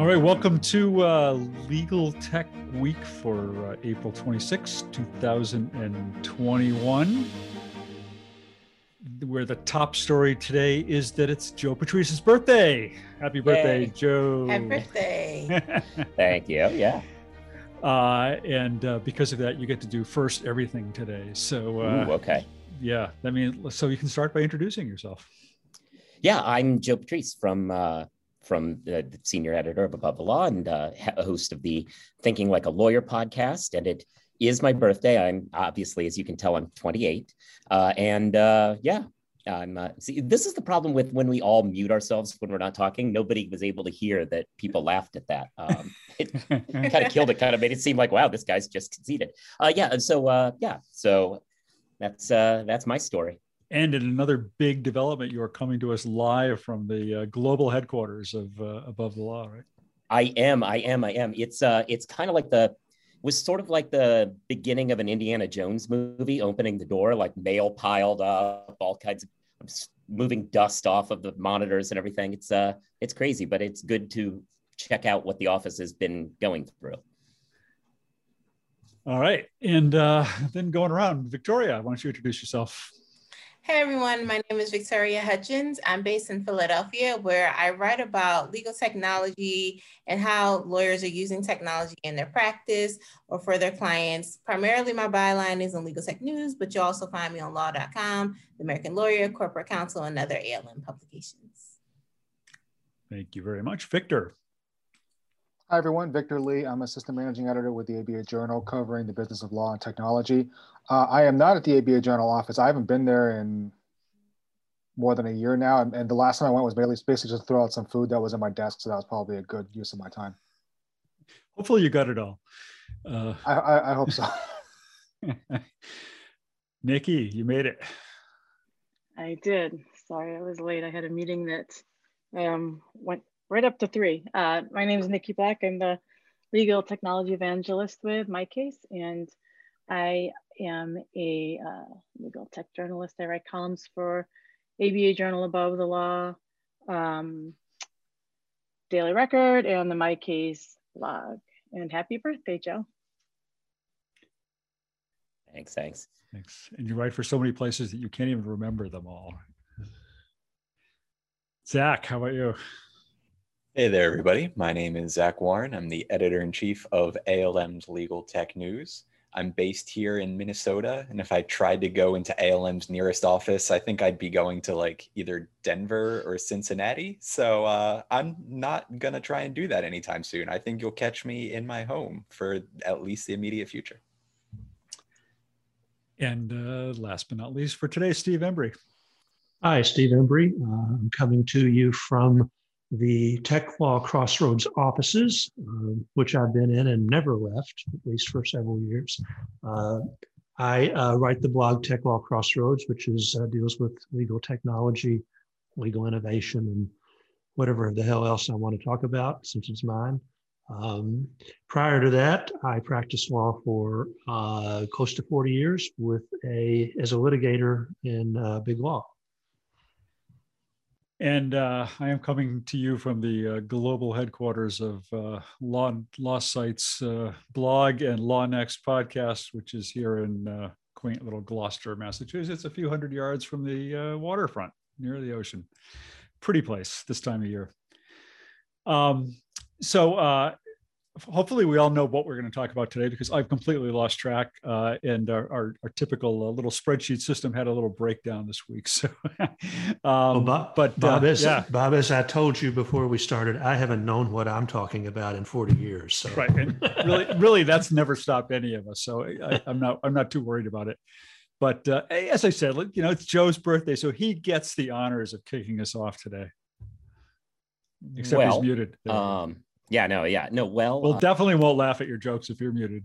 All right, welcome to uh, Legal Tech Week for uh, April 26, 2021. Where the top story today is that it's Joe Patrice's birthday. Happy birthday, Yay. Joe. Happy birthday. Thank you. Yeah. uh, and uh, because of that, you get to do first everything today. So, uh, Ooh, okay. yeah, I mean, so you can start by introducing yourself. Yeah, I'm Joe Patrice from uh, from the senior editor of Above the Law and uh, he- host of the Thinking Like a Lawyer podcast. And it is my birthday. I'm obviously, as you can tell, I'm 28. Uh, and uh, yeah, I'm. Uh, see, this is the problem with when we all mute ourselves when we're not talking. Nobody was able to hear that people laughed at that. Um, it kind of killed it. Kind of made it seem like, wow, this guy's just conceited. Uh, yeah. And so, uh, yeah. So that's uh, that's my story. And in another big development, you are coming to us live from the uh, global headquarters of uh, Above the Law, right? I am, I am, I am. It's uh it's kind of like the was sort of like the beginning of an Indiana Jones movie, opening the door, like mail piled up, all kinds of I'm moving dust off of the monitors and everything. It's uh it's crazy, but it's good to check out what the office has been going through. All right. And uh, then going around, Victoria, why don't you introduce yourself? Hey everyone, my name is Victoria Hudgins. I'm based in Philadelphia where I write about legal technology and how lawyers are using technology in their practice or for their clients. Primarily my byline is on Legal Tech News, but you'll also find me on law.com, The American Lawyer, Corporate Counsel, and other ALM publications. Thank you very much. Victor. Hi, everyone. Victor Li. I'm Assistant Managing Editor with the ABA Journal covering the business of law and technology. Uh, I am not at the ABA Journal office. I haven't been there in more than a year now. And, and the last time I went was basically, basically just throw out some food that was in my desk. So that was probably a good use of my time. Hopefully you got it all. Uh, I, I, I hope so. Niki, you made it. I did. Sorry, I was late. I had a meeting that um, went right up to three. Uh, my name is Niki Black. I'm the legal technology evangelist with MyCase, and I am a uh, legal tech journalist. I write columns for ABA Journal Above the Law, um, Daily Record, and the MyCase blog. And happy birthday, Joe. Thanks, thanks. Thanks. And you write for so many places that you can't even remember them all. Zach, how about you? Hey there, everybody. My name is Zach Warren. I'm the editor in chief of ALM's Legal Tech News. I'm based here in Minnesota, and if I tried to go into ALM's nearest office, I think I'd be going to like either Denver or Cincinnati. So uh, I'm not going to try and do that anytime soon. I think you'll catch me in my home for at least the immediate future. And uh, last but not least for today, Steve Embry. Hi, Steve Embry. Uh, I'm coming to you from the Tech Law Crossroads offices, uh, which I've been in and never left, at least for several years. Uh, I uh, write the blog Tech Law Crossroads, which is uh, deals with legal technology, legal innovation, and whatever the hell else I want to talk about, since it's mine. Um, prior to that, I practiced law for uh, close to 40 years with a as a litigator in uh, big law. And uh, I am coming to you from the uh, global headquarters of uh, Law Law Sites uh, blog and Law Next podcast, which is here in uh, quaint little Gloucester, Massachusetts, a few hundred yards from the uh, waterfront near the ocean. Pretty place this time of year. Um, so hopefully we all know what we're going to talk about today because I've completely lost track uh, and our, our, our typical uh, little spreadsheet system had a little breakdown this week. So, um, Well, Bob, but Bob, uh, as, yeah, Bob, as I told you before we started, I haven't known what I'm talking about in 40 years. So. right. And really, really, that's never stopped any of us. So I, I'm not, I'm not too worried about it. But uh, as I said, you know, it's Joe's birthday, so he gets the honors of kicking us off today. Except Well, he's muted. There you go. Um, yeah, no, yeah, no. Well, we'll uh, definitely won't laugh at your jokes if you're muted.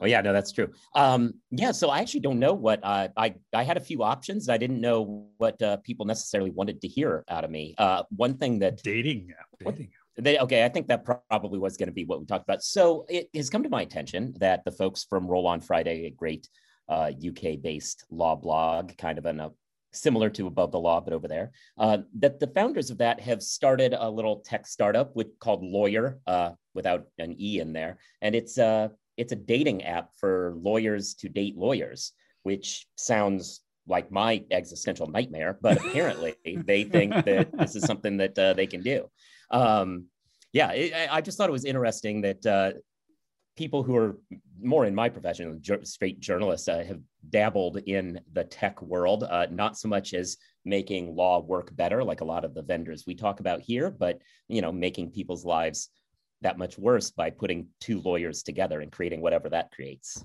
Oh yeah, no, that's true. Um, yeah, so I actually don't know what uh, I I had a few options. I didn't know what uh, people necessarily wanted to hear out of me. Uh, one thing that Dating app. Dating. they okay, I think that probably was going to be what we talked about. So it has come to my attention that the folks from Roll On Friday, a great uh, UK-based law blog, kind of an uh, similar to Above the Law, but over there. Uh, that the founders of that have started a little tech startup with, called Lawyer, uh, without an e in there, and it's a it's a dating app for lawyers to date lawyers, which sounds like my existential nightmare, but apparently they think that this is something that uh, they can do. Um, yeah, it, I just thought it was interesting that uh, people who are more in my profession, straight journalists, uh, have dabbled in the tech world, uh, not so much as making law work better, like a lot of the vendors we talk about here, but you know, making people's lives that much worse by putting two lawyers together and creating whatever that creates.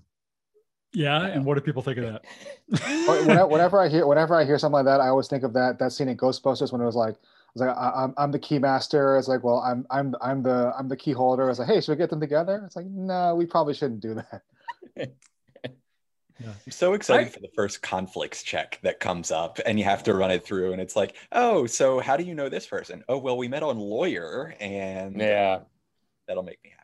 Yeah, and what do people think of that? whenever I hear whenever I hear something like that, I always think of that that scene in Ghostbusters when it was like was like, I, am I'm the key master. It's like, well, I'm I'm I'm the I'm the key holder. It's like, hey, should we get them together? It's like, no, we probably shouldn't do that. Yeah. I'm so excited I, for the first conflicts check that comes up and you have to run it through and it's like, oh, so how do you know this person? Oh, well, we met on lawyer and yeah, that'll make me happy.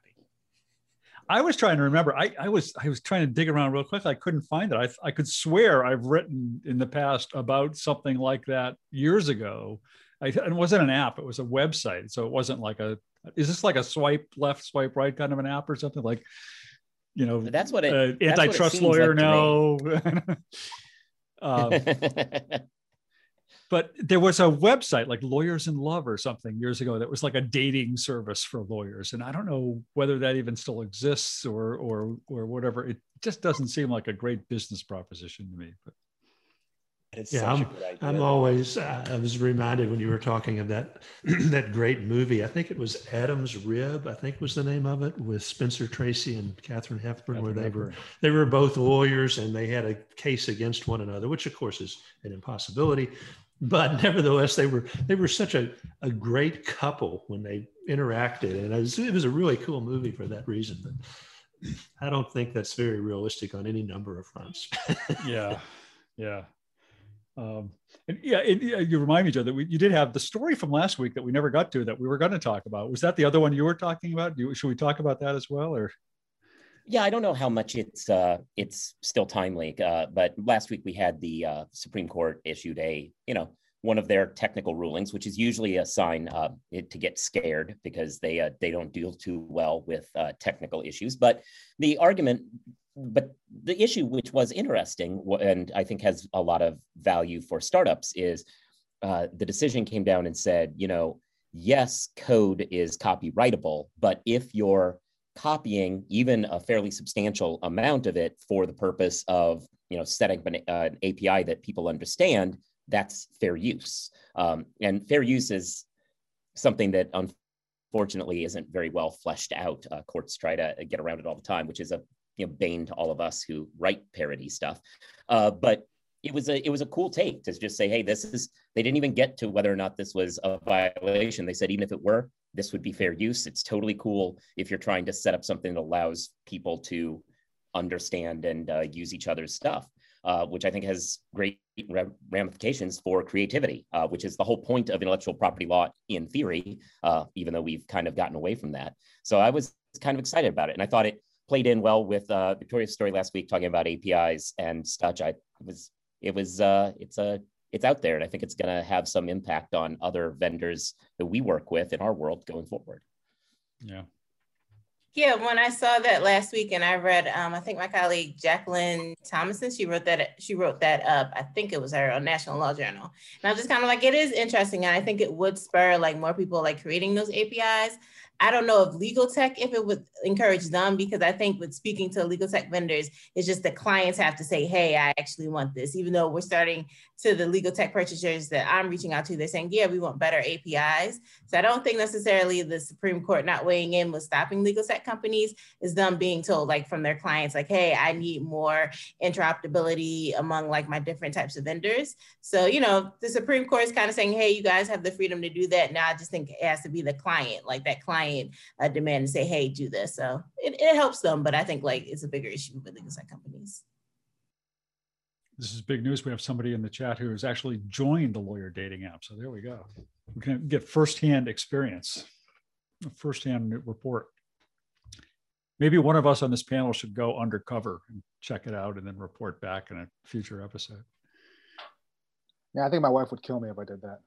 I was trying to remember. I, I was I was trying to dig around real quick. I couldn't find it. I, I could swear I've written in the past about something like that years ago I, it wasn't an app; it was a website. So it wasn't like a. Is this like a swipe left, swipe right kind of an app or something like? You know, that's what it. Uh, antitrust lawyer, like no. um, but there was a website like Lawyers in Love or something years ago that was like a dating service for lawyers, and I don't know whether that even still exists or or or whatever. It just doesn't seem like a great business proposition to me. But yeah, I'm, I'm always. Uh, I was reminded when you were talking of that that great movie. I think it was Adam's Rib. I think was the name of it with Spencer Tracy and Katharine Hepburn, Katharine where they Hepburn. were they were both lawyers and they had a case against one another, which of course is an impossibility. But nevertheless, they were they were such a, a great couple when they interacted, and it was, it was a really cool movie for that reason. But I don't think that's very realistic on any number of fronts. yeah, yeah. Um, and yeah, it, you remind me, Joe, that we, you did have the story from last week that we never got to that we were going to talk about. Was that the other one you were talking about? Do, should we talk about that as well, or? Yeah, I don't know how much it's uh, it's still timely, uh, but last week we had the uh, Supreme Court issued a you know one of their technical rulings, which is usually a sign uh, to get scared because they uh, they don't deal too well with uh, technical issues. But the argument but the issue, which was interesting and I think has a lot of value for startups, is uh, the decision came down and said, you know, yes, code is copyrightable, but if you're copying even a fairly substantial amount of it for the purpose of, you know, setting an, uh, an API that people understand, that's fair use. Um, and fair use is something that unfortunately isn't very well fleshed out. Uh, courts try to get around it all the time, which is a you know bane to all of us who write parody stuff. Uh, but it was a it was a cool take to just say, hey, this is. They didn't even get to whether or not this was a violation. They said even if it were, this would be fair use. It's totally cool if you're trying to set up something that allows people to understand and uh, use each other's stuff. Uh, which I think has great ramifications for creativity, uh, which is the whole point of intellectual property law in theory, uh, even though we've kind of gotten away from that. So I was kind of excited about it. And I thought it played in well with uh, Victoria's story last week talking about APIs and such. I was it was uh, it's a it's out there, and I think it's going to have some impact on other vendors that we work with in our world going forward. Yeah. Yeah, when I saw that last week, and I read, um, I think my colleague Jacqueline Thomsen, she wrote that she wrote that up. I think it was her on National Law Journal, and I was just kind of like, it is interesting, and I think it would spur like more people like creating those APIs. I don't know if legal tech, if it would encourage them, because I think with speaking to legal tech vendors, it's just the clients have to say, hey, I actually want this. Even though we're starting to the legal tech purchasers that I'm reaching out to, they're saying, yeah, we want better APIs. So I don't think necessarily the Supreme Court not weighing in with stopping legal tech companies is them being told like from their clients, like, hey, I need more interoperability among like my different types of vendors. So, you know, the Supreme Court is kind of saying, hey, you guys have the freedom to do that. Now I just think it has to be the client, like that client uh, demand and say, hey, do this. So it, it helps them, but I think like it's a bigger issue with legal tech companies. This is big news. We have somebody in the chat who has actually joined the lawyer dating app. So there we go. We can get firsthand experience, a firsthand report. Maybe one of us on this panel should go undercover and check it out and then report back in a future episode. Yeah, I think my wife would kill me if I did that.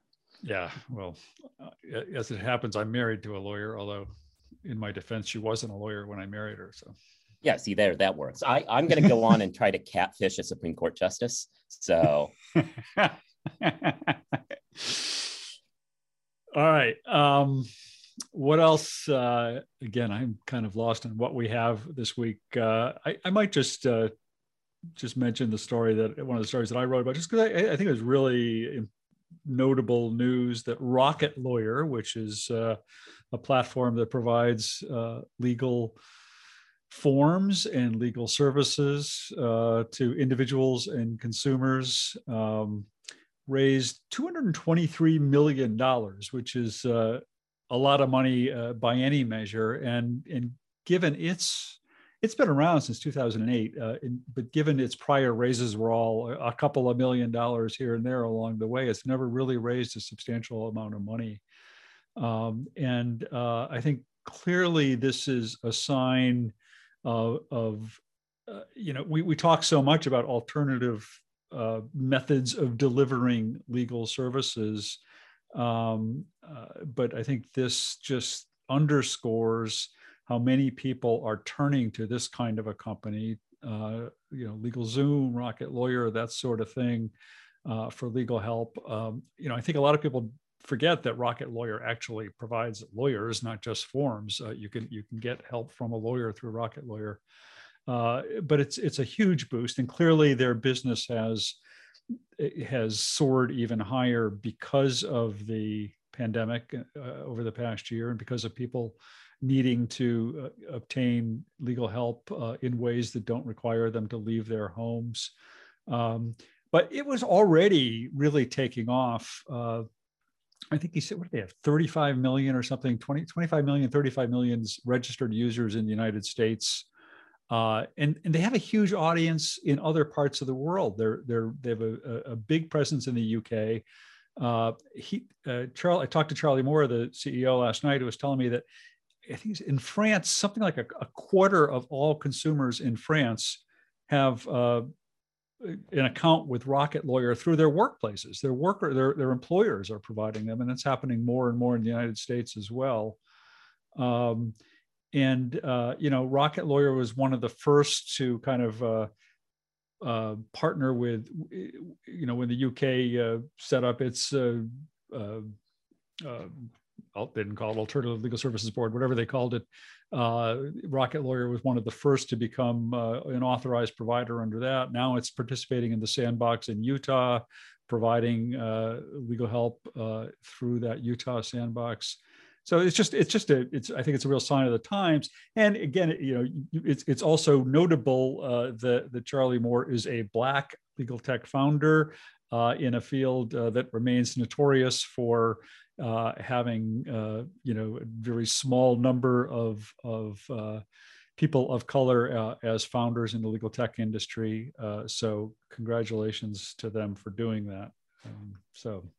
Yeah, well, uh, as it happens, I'm married to a lawyer, although in my defense, she wasn't a lawyer when I married her. So, yeah, see there, that works. I, I'm going to go on and try to catfish a Supreme Court justice. So, all right. Um, what else? Uh, again, I'm kind of lost on what we have this week. Uh, I, I might just uh, just mention the story that one of the stories that I wrote about, just because I, I, think it was really notable news that Rocket Lawyer, which is uh, a platform that provides uh, legal forms and legal services uh, to individuals and consumers, um, raised $223 million, which is uh, a lot of money uh, by any measure. And, and given its it's been around since 2008, uh, in, but given its prior raises were all a couple of million dollars here and there along the way, it's never really raised a substantial amount of money. Um, and uh, I think clearly this is a sign of, of uh, you know, we, we talk so much about alternative uh, methods of delivering legal services. Um, uh, but I think this just underscores how many people are turning to this kind of a company, uh, you know, LegalZoom, Rocket Lawyer, that sort of thing, uh, for legal help. Um, you know, I think a lot of people forget that Rocket Lawyer actually provides lawyers, not just forms. Uh, you can you can get help from a lawyer through Rocket Lawyer, uh, but it's it's a huge boost, and clearly their business has has soared even higher because of the pandemic uh, over the past year, and because of people needing to uh, obtain legal help uh, in ways that don't require them to leave their homes. Um, but it was already really taking off. Uh, I think he said, what do they have? 35 million or something, 20, 25 million, 35 million registered users in the United States. Uh, and, and they have a huge audience in other parts of the world. They're, they're, they have a, a big presence in the UK. Uh, he, uh, Charley, I talked to Charley Moore, the CEO last night, who was telling me that I think in France, something like a, a quarter of all consumers in France have uh, an account with Rocket Lawyer through their workplaces. Their worker, their their employers are providing them, and that's happening more and more in the United States as well. Um, and uh, you know, Rocket Lawyer was one of the first to kind of uh, uh, partner with, you know, when the UK uh, set up its uh, uh, they didn't call it Alternative Legal Services Board, whatever they called it. Uh, Rocket Lawyer was one of the first to become uh, an authorized provider under that. Now it's participating in the sandbox in Utah, providing uh, legal help uh, through that Utah sandbox. So it's just it's just a it's I think it's a real sign of the times. And again, you know, it's it's also notable uh, that that Charley Moore is a black legal tech founder uh, in a field uh, that remains notorious for uh, having uh, you know a very small number of of uh, people of color uh, as founders in the legal tech industry. Uh, so congratulations to them for doing that. Um, so.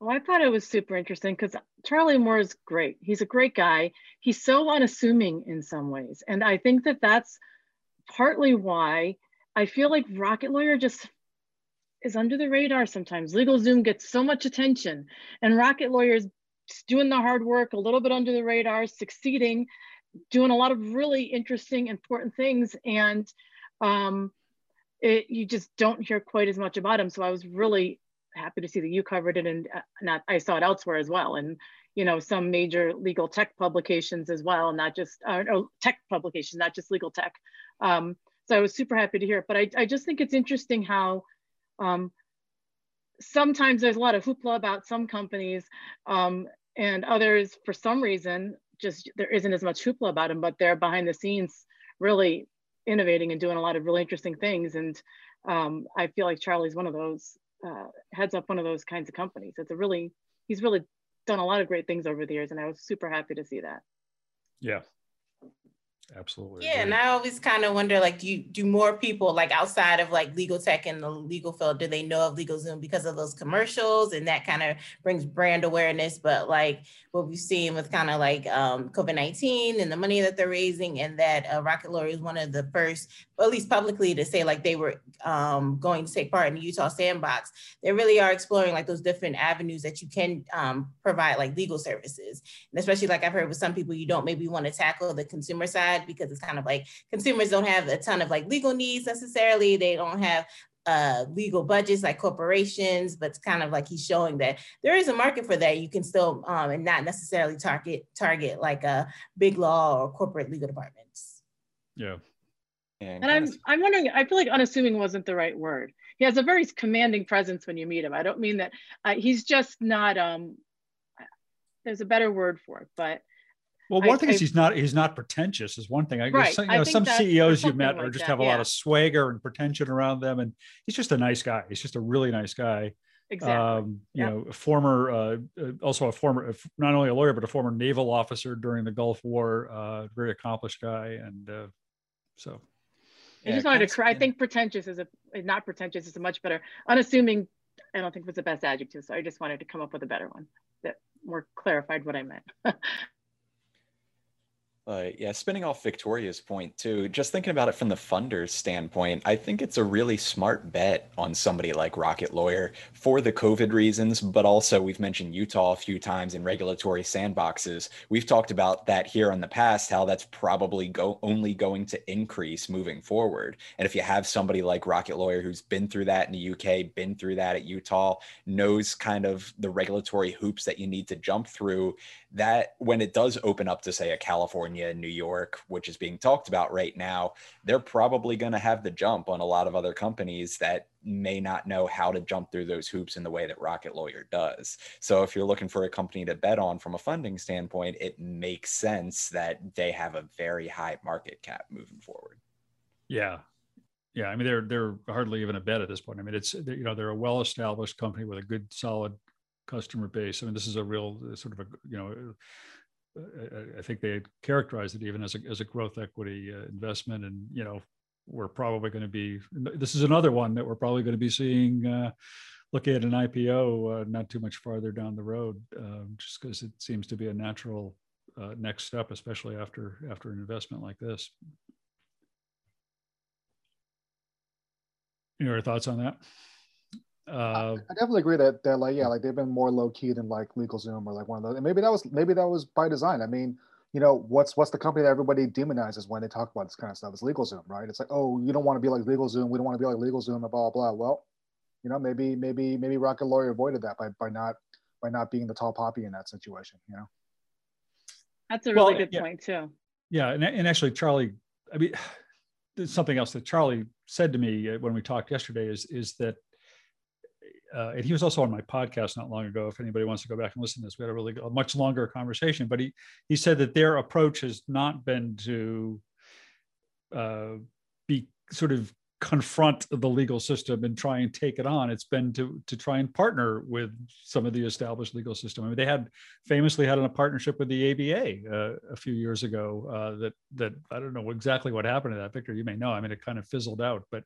Well, I thought it was super interesting because Charley Moore is great. He's a great guy. He's so unassuming in some ways. And I think that that's partly why I feel like Rocket Lawyer just is under the radar sometimes. LegalZoom gets so much attention, and Rocket Lawyers doing the hard work, a little bit under the radar, succeeding, doing a lot of really interesting, important things, and um, it, you just don't hear quite as much about them. So I was really happy to see that you covered it, and uh, not I saw it elsewhere as well, and you know some major legal tech publications as well, not just uh, tech publications, not just legal tech. Um, so I was super happy to hear it. But I, I just think it's interesting how um, sometimes there's a lot of hoopla about some companies um, and others, for some reason, just there isn't as much hoopla about them, but they're behind the scenes really innovating and doing a lot of really interesting things. And um, I feel like Charley's one of those, uh, heads up one of those kinds of companies. It's a really, he's really done a lot of great things over the years, and I was super happy to see that. Yeah, absolutely yeah and i always kind of wonder like do you do more people like outside of like legal tech and the legal field do they know of legalzoom because of those commercials? And that kind of brings brand awareness but like what we've seen with kind of like um, covid-19 and the money that they're raising and that uh, rocket lawyer is one of the first or at least publicly to say like they were um, going to take part in the Utah sandbox, they really are exploring like those different avenues that you can um, provide like legal services. And especially like I've heard with some people, you don't maybe want to tackle the consumer side because it's kind of like consumers don't have a ton of like legal needs necessarily. They don't have uh, legal budgets like corporations, but it's kind of like he's showing that there is a market for that. You can still um, and not necessarily target target like a big law or corporate legal departments. Yeah. And, and I'm I'm wondering. I feel like unassuming wasn't the right word. He has a very commanding presence when you meet him. I don't mean that uh, he's just not. Um, there's a better word for it, but well, one I, thing I, is he's not he's not pretentious is one thing. I guess right. you know, some CEOs you've met like are just that, have a yeah. lot of swagger and pretension around them, and he's just a nice guy. He's just a really nice guy. Exactly. Um, you know, a former, uh, uh also a former, not only a lawyer but a former naval officer during the Gulf War. Uh, very accomplished guy, and uh, so. I just wanted to. Cry. I think pretentious is a not pretentious is a much better. Unassuming, I don't think was the best adjective. So I just wanted to come up with a better one that more clarified what I meant. Uh, yeah, spinning off Victoria's point too, just thinking about it from the funder's standpoint, I think it's a really smart bet on somebody like Rocket Lawyer for the COVID reasons, but also we've mentioned Utah a few times in regulatory sandboxes. We've talked about that here in the past, how that's probably go only going to increase moving forward. And if you have somebody like Rocket Lawyer who's been through that in the UK, been through that at Utah, knows kind of the regulatory hoops that you need to jump through, that when it does open up to say a California, New York, which is being talked about right now, they're probably going to have the jump on a lot of other companies that may not know how to jump through those hoops in the way that Rocket Lawyer does. So if you're looking for a company to bet on from a funding standpoint, it makes sense that they have a very high market cap moving forward. Yeah. Yeah, I mean they're they're hardly even a bet at this point. I mean it's you know they're a well-established company with a good solid customer base. I mean, this is a real uh, sort of a, you know, uh, I think they characterized it even as a, as a growth equity uh, investment. And, you know, we're probably going to be, this is another one that we're probably going to be seeing, uh, looking at an IPO uh, not too much farther down the road, uh, just because it seems to be a natural uh, next step, especially after after an investment like this. Any other thoughts on that? Uh, I definitely agree that that like yeah, like they've been more low key than like LegalZoom or like one of those. And maybe that was maybe that was by design. I mean, you know, what's what's the company that everybody demonizes when they talk about this kind of stuff? It's LegalZoom, right? It's like, oh, you don't want to be like LegalZoom. We don't want to be like LegalZoom, and blah blah. Well, you know, maybe maybe maybe Rocket Lawyer avoided that by by not by not being the tall poppy in that situation. You know. That's a really well, good yeah. point too. Yeah, and, and actually, Charley, I mean, something else that Charley said to me uh, when we talked yesterday is is that uh, and he was also on my podcast not long ago. If anybody wants to go back and listen to this, we had a really a much longer conversation. But he he said that their approach has not been to uh, be sort of confront the legal system and try and take it on. It's been to to try and partner with some of the established legal system. I mean, they had famously had a partnership with the ABA uh, a few years ago. Uh, that that I don't know exactly what happened to that. Victor, you may know. I mean, it kind of fizzled out, but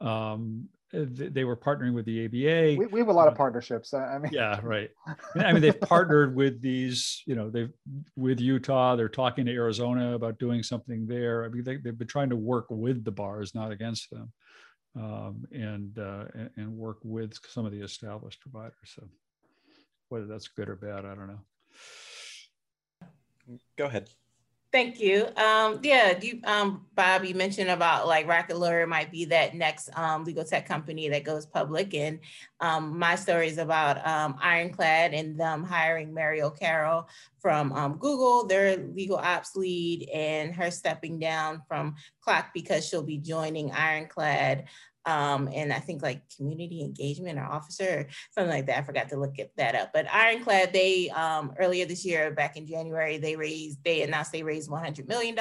um, they were partnering with the ABA. We, we have a lot of uh, partnerships. I mean, yeah, right. I mean, they've partnered with these, you know, they've with Utah. They're talking to Arizona about doing something there. I mean, they, have been trying to work with the bars, not against them, um, and, uh, and and work with some of the established providers. So, whether that's good or bad, I don't know. Go ahead. Thank you. Um, yeah, you, um, Bob, you mentioned about like Rocket Lawyer might be that next um, legal tech company that goes public. And um, my story is about um, Ironclad and them hiring Mary O'Carroll from um, Google, their legal ops lead, and her stepping down from CLOC because she'll be joining Ironclad um, and I think like community engagement or officer or something like that. I forgot to look at that up. But Ironclad, they um, earlier this year, back in January, they raised, they announced they raised $100 million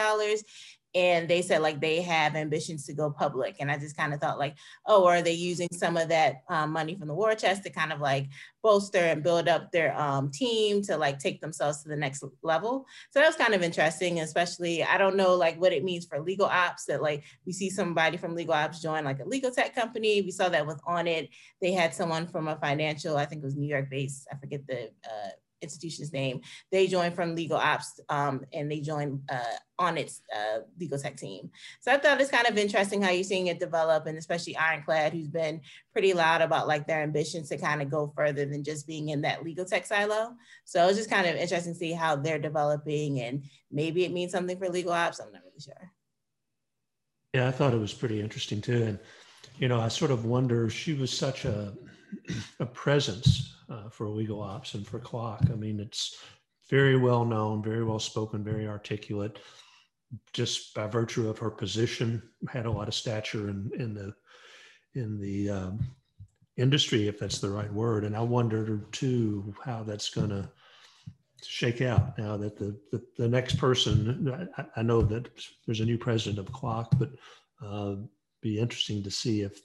and they said like they have ambitions to go public and i just kind of thought like oh are they using some of that um, money from the war chest to kind of like bolster and build up their um, team to like take themselves to the next level? So that was kind of interesting especially i don't know like what it means for legal ops that like we see somebody from legal ops join like a legal tech company. We saw that with Onit. They had someone from a financial i think it was new york based i forget the uh, institution's name. They joined from legal ops um, and they joined uh, Onit's uh, legal tech team. So I thought it's kind of interesting how you're seeing it develop and especially Ironclad, who's been pretty loud about like their ambitions to kind of go further than just being in that legal tech silo. So it's just kind of interesting to see how they're developing and maybe it means something for legal ops. I'm not really sure. Yeah, I thought it was pretty interesting too. And, you know, I sort of wonder, she was such a, a presence uh, for legal ops and for CLOC. I mean, it's very well known, very well spoken, very articulate. Just by virtue of her position, had a lot of stature in, in the in the um, industry, if that's the right word. And I wondered too how that's going to shake out now that the, the, the next person, I, I, know that there's a new president of CLOC, but uh, be interesting to see if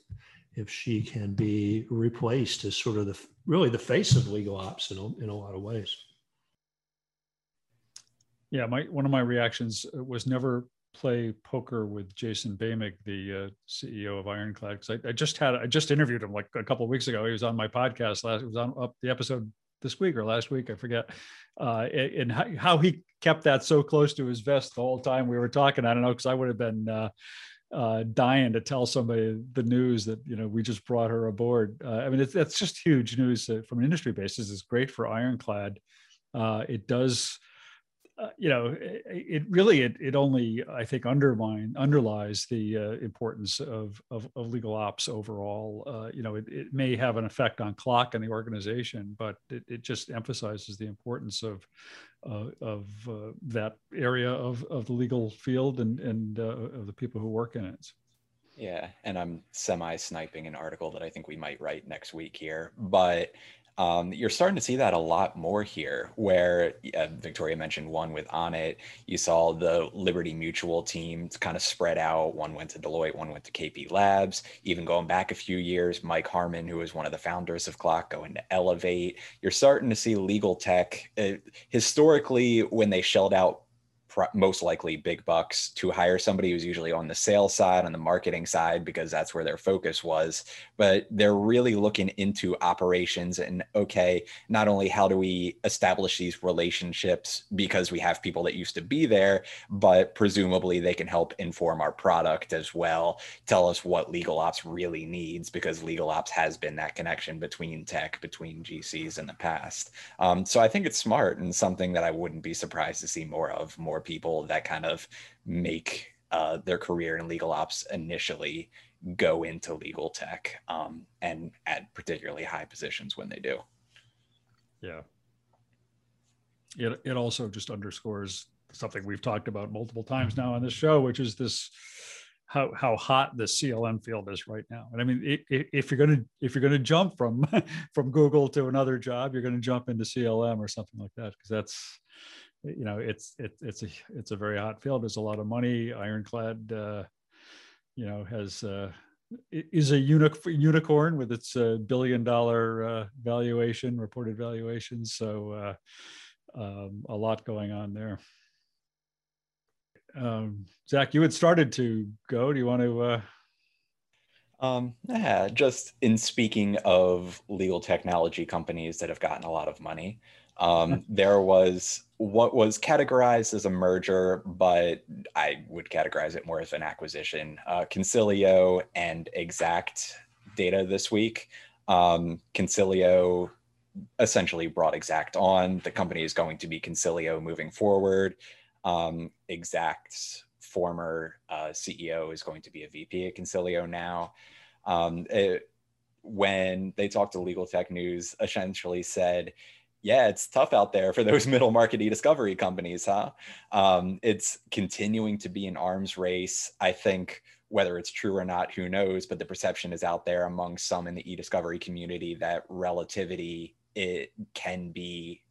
if she can be replaced as sort of the really the face of legal ops in a, in a lot of ways. Yeah, my one of my reactions was never play poker with Jason Boehmig, the uh, CEO of Ironclad, because I, I, just had I just interviewed him like a couple weeks ago. He was on my podcast last. It was on up the episode this week or last week, I forget. Uh, and how, how, he kept that so close to his vest the whole time we were talking. I don't know because I would have been uh, uh, dying to tell somebody the news that you know we just brought her aboard. Uh, I mean, it's, that's just huge news from an industry basis. It's great for Ironclad. Uh, it does uh, you know, it, it, really it, it only I think undermine underlies the uh, importance of, of, of legal ops overall. Uh, you know, it, it may have an effect on CLOC and the organization, but it, it just emphasizes the importance of uh, of uh, that area of, of the legal field and and of the people who work in it. Yeah, and I'm semi sniping an article that I think we might write next week here, but um, you're starting to see that a lot more here, where uh, Victoria mentioned one with Onit. You saw the Liberty Mutual team kind of spread out. One went to Deloitte, one went to KP Labs. Even going back a few years, Mike Harmon, who was one of the founders of CLOC, going to Elevate. You're starting to see legal tech. Uh, historically, when they shelled out most likely big bucks to hire somebody who's usually on the sales side, on the marketing side, because that's where their focus was. But they're really looking into operations and okay, not only how do we establish these relationships because we have people that used to be there, but presumably they can help inform our product as well, tell us what legal ops really needs because legal ops has been that connection between tech, between GCs in the past. Um, so I think it's smart and something that I wouldn't be surprised to see more of, more people that kind of make uh, their career in legal ops initially go into legal tech um, and at particularly high positions when they do. Yeah. It, it also just underscores something we've talked about multiple times now on this show, which is this how how hot the CLM field is right now. And I mean, it, it, if you're gonna if you're gonna jump from from Google to another job, you're gonna jump into CLM or something like that because that's you know it's it, it's a it's a very hot field. There's a lot of money. Ironclad uh, you know has uh, is a unicorn with its uh, billion dollar uh, valuation reported valuation. So uh, um, a lot going on there. Um, zach you had started to go. Do you want to uh, um, yeah, just in speaking of legal technology companies that have gotten a lot of money, um, there was what was categorized as a merger, but I would categorize it more as an acquisition. Uh, Consilio and Xact Data this week. Um, Consilio essentially brought Xact on. The company is going to be Consilio moving forward. Um, Xact's former uh, CEO is going to be a VP at Consilio now. Um, it, when they talked to Legal Tech News, essentially said yeah, it's tough out there for those middle market e-discovery companies, huh? Um, it's continuing to be an arms race. I think whether it's true or not, who knows? But the perception is out there among some in the e-discovery community that relativity it can be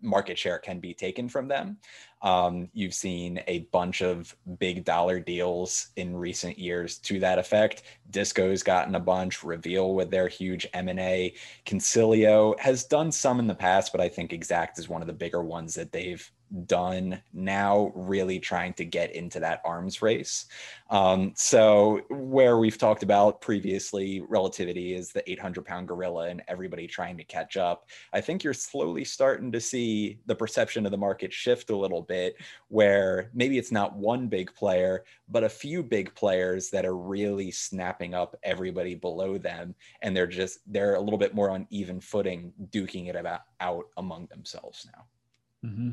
market share can be taken from them. Um, you've seen a bunch of big dollar deals in recent years to that effect. Disco's gotten a bunch. Reveal with their huge M&A. Consilio has done some in the past, but I think Xact is one of the bigger ones that they've done now really trying to get into that arms race. Um, so where we've talked about previously relativity is the 800 pound gorilla and everybody trying to catch up. I think you're slowly starting to see the perception of the market shift a little bit where maybe it's not one big player but a few big players that are really snapping up everybody below them. And they're just they're a little bit more on even footing duking it about out among themselves now. Mm-hmm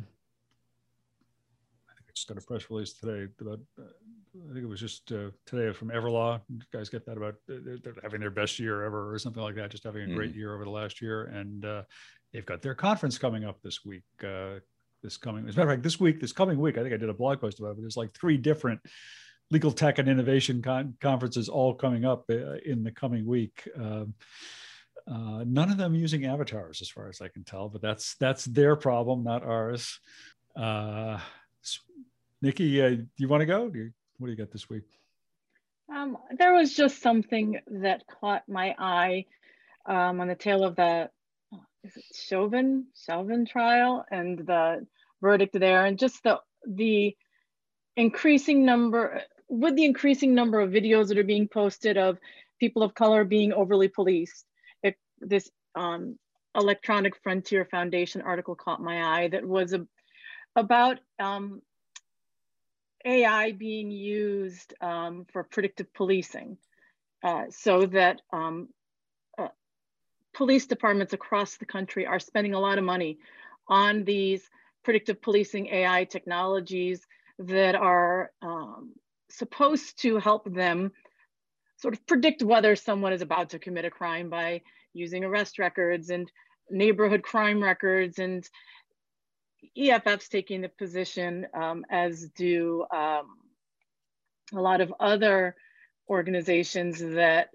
just got a press release today about, uh, I think it was just uh, today from Everlaw. You guys get that about uh, they're having their best year ever or something like that, just having a mm-hmm. great year over the last year. And uh, they've got their conference coming up this week. Uh, this coming, as a matter of fact, this week, this coming week, I think I did a blog post about it, but there's like three different legal tech and innovation con- conferences all coming up uh, in the coming week. Um, uh, none of them using avatars, as far as I can tell, but that's that's their problem, not ours. Uh, Niki, uh, do you want to go? You, what do you got this week? Um, there was just something that caught my eye um, on the tail of the is it Chauvin Chauvin trial and the verdict there, and just the the increasing number with the increasing number of videos that are being posted of people of color being overly policed. It, this um, Electronic Frontier Foundation article caught my eye that was a, about um, AI being used um, for predictive policing uh, so that um, uh, police departments across the country are spending a lot of money on these predictive policing AI technologies that are um, supposed to help them sort of predict whether someone is about to commit a crime by using arrest records and neighborhood crime records and EFF's taking the position, um, as do um, a lot of other organizations that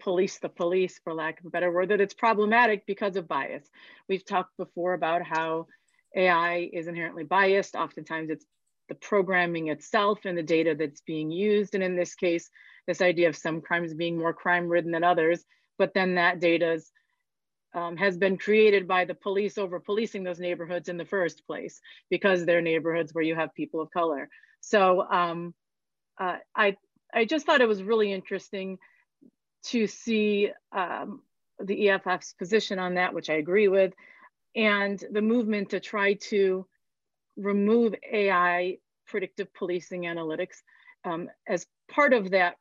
police the police, for lack of a better word, that it's problematic because of bias. We've talked before about how AI is inherently biased. Oftentimes it's the programming itself and the data that's being used. And in this case, this idea of some crimes being more crime ridden than others, but then that data is um, has been created by the police over policing those neighborhoods in the first place because they're neighborhoods where you have people of color. So um, uh, I, I just thought it was really interesting to see um, the EFF's position on that, which I agree with, and the movement to try to remove AI predictive policing analytics um, as part of that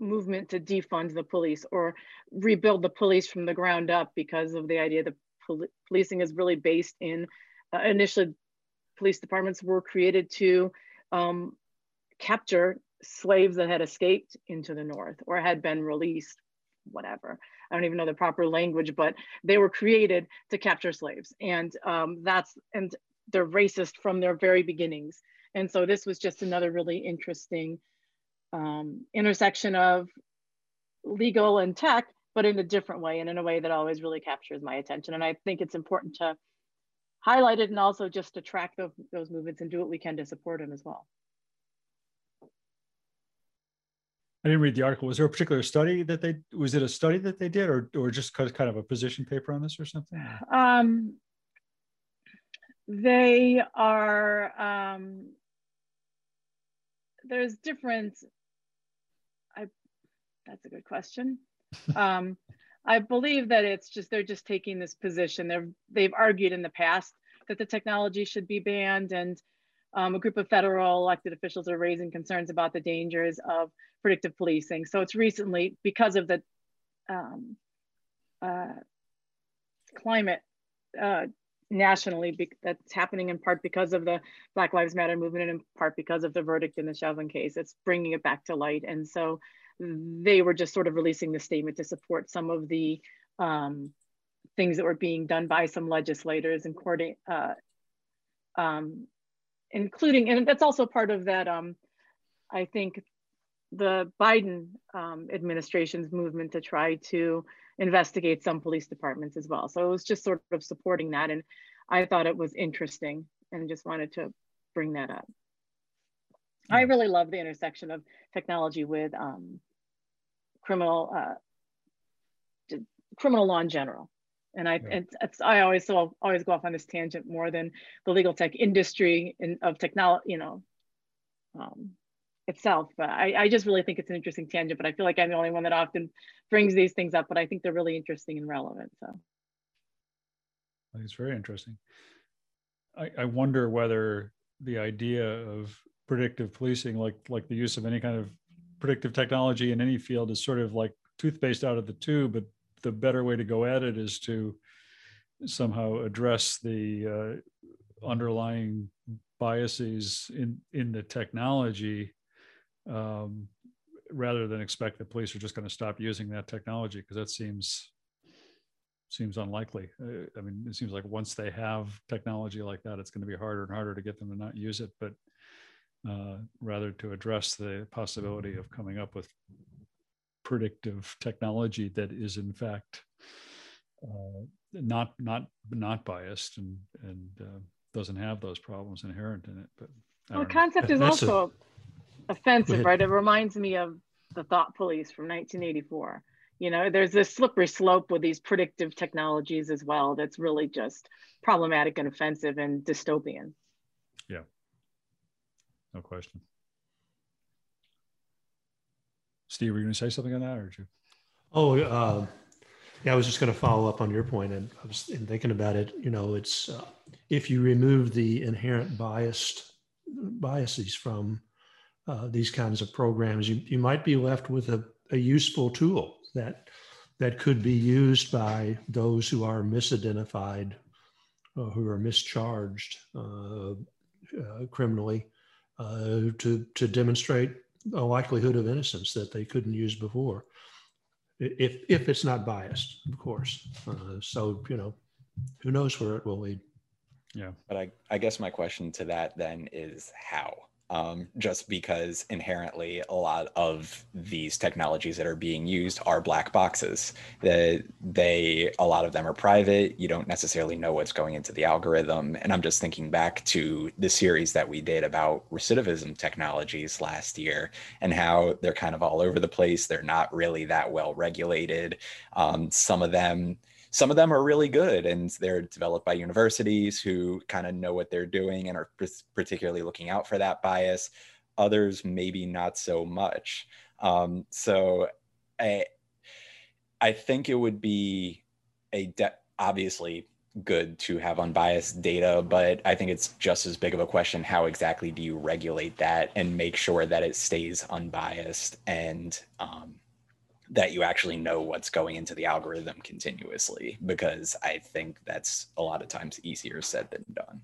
movement to defund the police or rebuild the police from the ground up because of the idea that pol policing is really based in uh, initially police departments were created to um, capture slaves that had escaped into the north or had been released whatever. I don't even know the proper language but they were created to capture slaves. And um, that's and they're racist from their very beginnings. And so this was just another really interesting um, intersection of legal and tech, but in a different way and in a way that always really captures my attention. And I think it's important to highlight it and also just to track those, those movements and do what we can to support them as well. I didn't read the article. Was there a particular study that they, was it a study that they did or, or just kind of a position paper on this or something? Um, they are, um, there's different that's a good question. um, I believe that it's just they're just taking this position. They're they've argued in the past that the technology should be banned, and um, a group of federal elected officials are raising concerns about the dangers of predictive policing. So it's recently because of the um, uh, climate uh, nationally that's happening in part because of the Black Lives Matter movement and in part because of the verdict in the Chauvin case. It's bringing it back to light, and so they were just sort of releasing the statement to support some of the um, things that were being done by some legislators, including, uh, um, including, and that's also part of that, um, I think, the Biden um, administration's movement to try to investigate some police departments as well. So it was just sort of supporting that. And I thought it was interesting and just wanted to bring that up. I really love the intersection of technology with um, criminal uh, criminal law in general. And I, yeah. it's, it's, I always so always go off on this tangent more than the legal tech industry and of technology, you know, um, itself. But I, I just really think it's an interesting tangent. But I feel like I'm the only one that often brings these things up. But I think they're really interesting and relevant. So I think it's very interesting. I, I wonder whether the idea of predictive policing, like like the use of any kind of predictive technology in any field, is sort of like toothpaste out of the tube. But the better way to go at it is to somehow address the uh, underlying biases in in the technology um, rather than expect that police are just going to stop using that technology because that seems seems unlikely. Uh, I mean, it seems like once they have technology like that, it's going to be harder and harder to get them to not use it, but uh, rather to address the possibility of coming up with predictive technology that is in fact uh, not not not biased and and uh, doesn't have those problems inherent in it. But well, the concept is also a, offensive, right? It reminds me of the thought police from 1984 you know there's this slippery slope with these predictive technologies as well that's really just problematic and offensive and dystopian. Yeah no question. Steve were you going to say something on that or did you? Oh uh, yeah i was just going to follow up on your point and i was thinking about it. You know it's uh, if you remove the inherent biased biases from uh, these kinds of programs you, you might be left with a, a useful tool that that could be used by those who are misidentified, who are mischarged uh, uh, criminally, uh, to to demonstrate a likelihood of innocence that they couldn't use before, if if it's not biased, of course. Uh, so you know, who knows where it will lead. Yeah. But I, I guess my question to that then is how? Um, just because inherently a lot of these technologies that are being used are black boxes. That they a lot of them are private. You don't necessarily know what's going into the algorithm. And I'm just thinking back to the series that we did about recidivism technologies last year and how they're kind of all over the place. They're not really that well regulated. Um, some of them some of them are really good and they're developed by universities who kind of know what they're doing and are particularly looking out for that bias. Others maybe not so much. Um, so i i think it would be a de- obviously good to have unbiased data but i think it's just as big of a question how exactly do you regulate that and make sure that it stays unbiased and um, that you actually know what's going into the algorithm continuously because I think that's a lot of times easier said than done.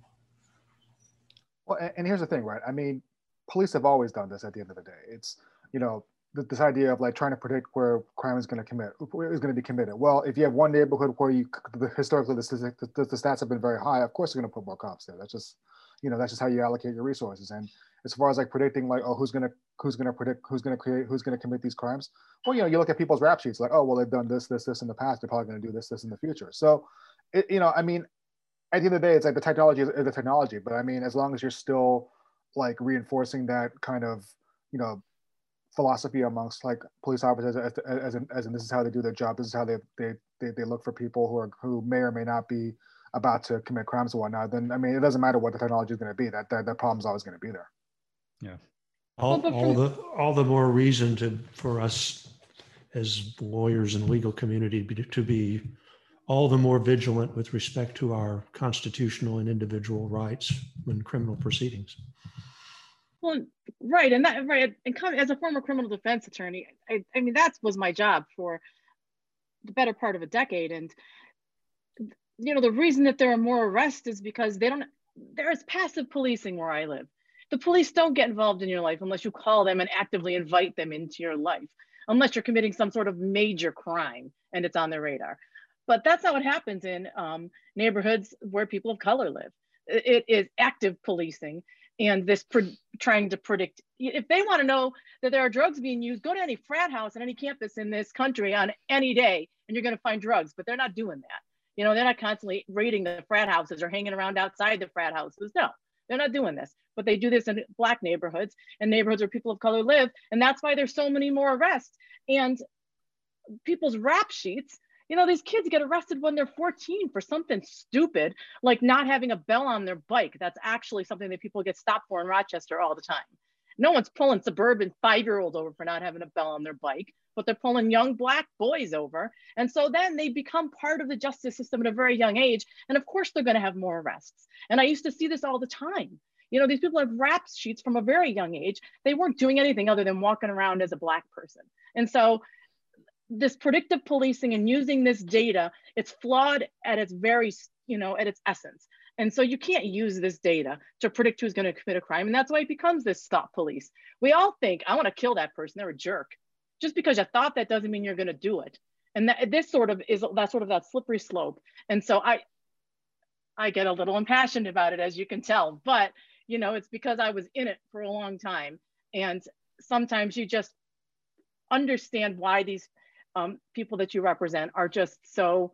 Well, and here's the thing, right? I mean, police have always done this at the end of the day. It's, you know, this idea of like trying to predict where crime is going to commit is going to be committed. Well, if you have one neighborhood where you historically the, the, the stats have been very high, of course you're going to put more cops there. That's just, you know, that's just how you allocate your resources. And as far as like predicting like oh who's gonna who's gonna predict who's gonna create who's gonna commit these crimes? Well you know you look at people's rap sheets like oh well they've done this this this in the past. They're probably gonna do this this in the future. So it, you know i mean at the end of the day it's like the technology is the technology. But i mean as long as you're still like reinforcing that kind of you know philosophy amongst like police officers as, as, as, in, as in this is how they do their job this is how they, they they they look for people who are who may or may not be about to commit crimes or whatnot then i mean it doesn't matter what the technology is going to be. That that, that problem's always going to be there yeah. All, all the all the more reason to for us as lawyers and legal community to be all the more vigilant with respect to our constitutional and individual rights in criminal proceedings. Well, right, and that right, and as a former criminal defense attorney, I, I mean that was my job for the better part of a decade, and you know the reason that there are more arrests is because they don't. There is passive policing where I live the police don't get involved in your life unless you call them and actively invite them into your life, unless you're committing some sort of major crime and it's on their radar. But that's not what happens in um, neighborhoods where people of color live. It is active policing and this trying to predict. If they want to know that there are drugs being used, go to any frat house and any campus in this country on any day and you're going to find drugs, but they're not doing that. You know, they're not constantly raiding the frat houses or hanging around outside the frat houses. No, they're not doing this, but they do this in black neighborhoods and neighborhoods where people of color live. And that's why there's so many more arrests. And people's rap sheets You know, these kids get arrested when they're 14 for something stupid, like not having a bell on their bike. That's actually something that people get stopped for in Rochester all the time. No one's pulling suburban five-year-olds over for not having a bell on their bike, but they're pulling young black boys over. And so then they become part of the justice system at a very young age. And of course, they're going to have more arrests. And I used to see this all the time. You know, these people have rap sheets from a very young age. They weren't doing anything other than walking around as a black person. And so this predictive policing and using this data, it's flawed at its very, you know, at its essence. And so you can't use this data to predict who's going to commit a crime. And that's why it becomes this stop police. We all think, I want to kill that person. They're a jerk. Just because you thought that doesn't mean you're going to do it. And that, this sort of is that sort of that slippery slope. And so I, I get a little impassioned about it, as you can tell. But you know, it's because I was in it for a long time. And sometimes you just understand why these um, people that you represent are just so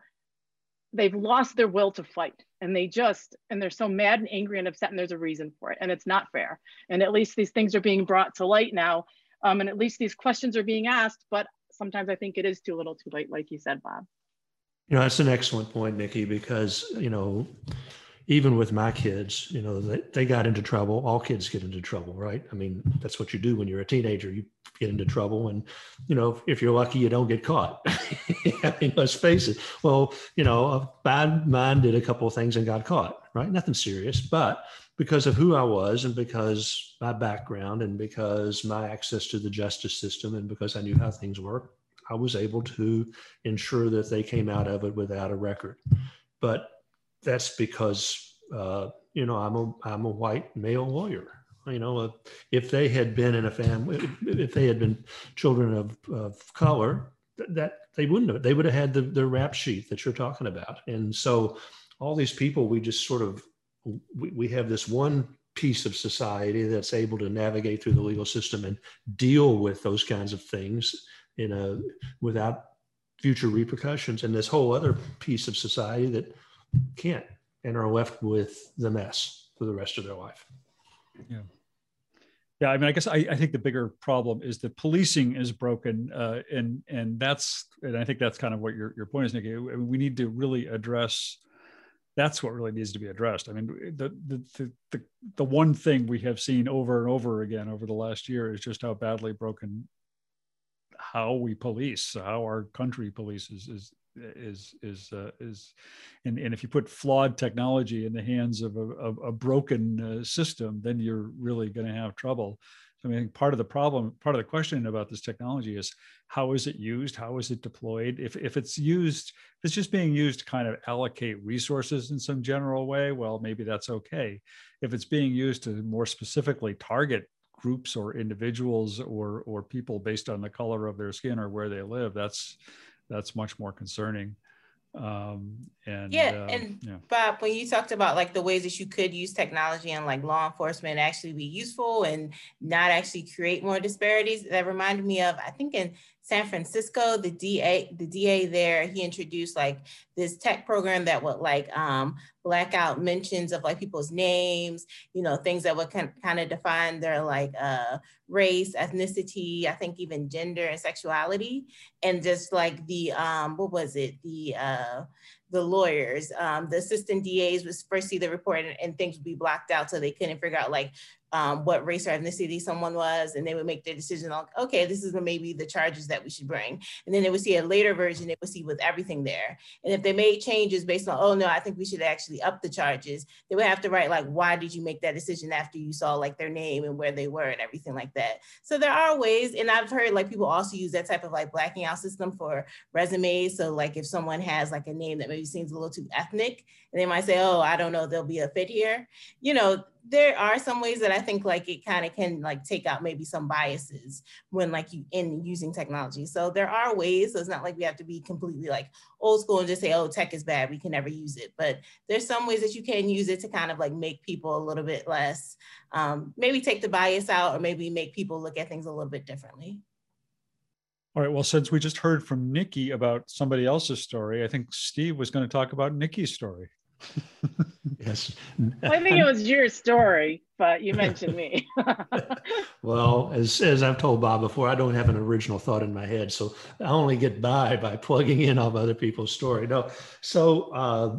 they've lost their will to fight. And they just and they're so mad and angry and upset and there's a reason for it and it's not fair. And at least these things are being brought to light now um, and at least these questions are being asked but sometimes i think it is too little too late like you said bob. You know that's an excellent point niki because you know even with my kids, you know, they, they got into trouble. All kids get into trouble, right? I mean, that's what you do when you're a teenager. You get into trouble, and you know, if you're lucky, you don't get caught. I mean, let's face it. Well, you know, a bad man did a couple of things and got caught, right? Nothing serious, but because of who I was, and because my background, and because my access to the justice system, and because I knew how things work, I was able to ensure that they came out of it without a record. But that's because uh, you know I'm a I'm a white male lawyer. You know, if they had been in a family, if they had been children of, of color, that they wouldn't have. They would have had the the rap sheet that you're talking about. And so, all these people, we just sort of we, we have this one piece of society that's able to navigate through the legal system and deal with those kinds of things in a without future repercussions and this whole other piece of society that can't and are left with the mess for the rest of their life. Yeah. Yeah, I mean, I guess I, I think the bigger problem is that policing is broken, uh, and and that's and I think that's kind of what your, your point is, Niki. We need to really address. That's what really needs to be addressed. I mean, the, the the the the one thing we have seen over and over again over the last year is just how badly broken how we police, how our country polices is is is uh, is and, and if you put flawed technology in the hands of a, of a broken uh, system then you're really going to have trouble. So i mean part of the problem part of the question about this technology is how is it used? How is it deployed? If, if it's used if it's just being used to kind of allocate resources in some general way well maybe that's okay. If it's being used to more specifically target groups or individuals or or people based on the color of their skin or where they live that's that's much more concerning um and yeah uh, and yeah. bob when you talked about like the ways that you could use technology and like law enforcement actually be useful and not actually create more disparities that reminded me of i think in San Francisco, the DA, the DA there, he introduced like this tech program that would like um, black out mentions of like people's names, you know, things that would kind of define their like uh, race, ethnicity, I think even gender and sexuality, and just like the um, what was it, the uh, the lawyers, um, the assistant DAs would first see the report and, and, things would be blocked out so they couldn't figure out like um, what race or ethnicity someone was, and they would make their decision like, okay, this is maybe the charges that we should bring. And then they would see a later version, they would see with everything there. And if they made changes based on, oh no, I think we should actually up the charges, they would have to write like, why did you make that decision after you saw like their name and where they were and everything like that. So there are ways, and I've heard like people also use that type of like blacking out system for resumes. So like if someone has like a name that maybe seems a little too ethnic, and they might say, oh, I don't know, there'll be a fit here. You know, there are some ways that I think like it kind of can like take out maybe some biases when like you in using technology. So there are ways. So it's not like we have to be completely like old school and just say, oh, tech is bad. We can never use it. But there's some ways that you can use it to kind of like make people a little bit less, um, maybe take the bias out or maybe make people look at things a little bit differently. All right. Well, since we just heard from Niki about somebody else's story, I think Steve was going to talk about Niki's story. yes. I think it was your story, but you mentioned me. well, as, as I've told Bob before, I don't have an original thought in my head. So I only get by by plugging in off other people's story. No. So, uh,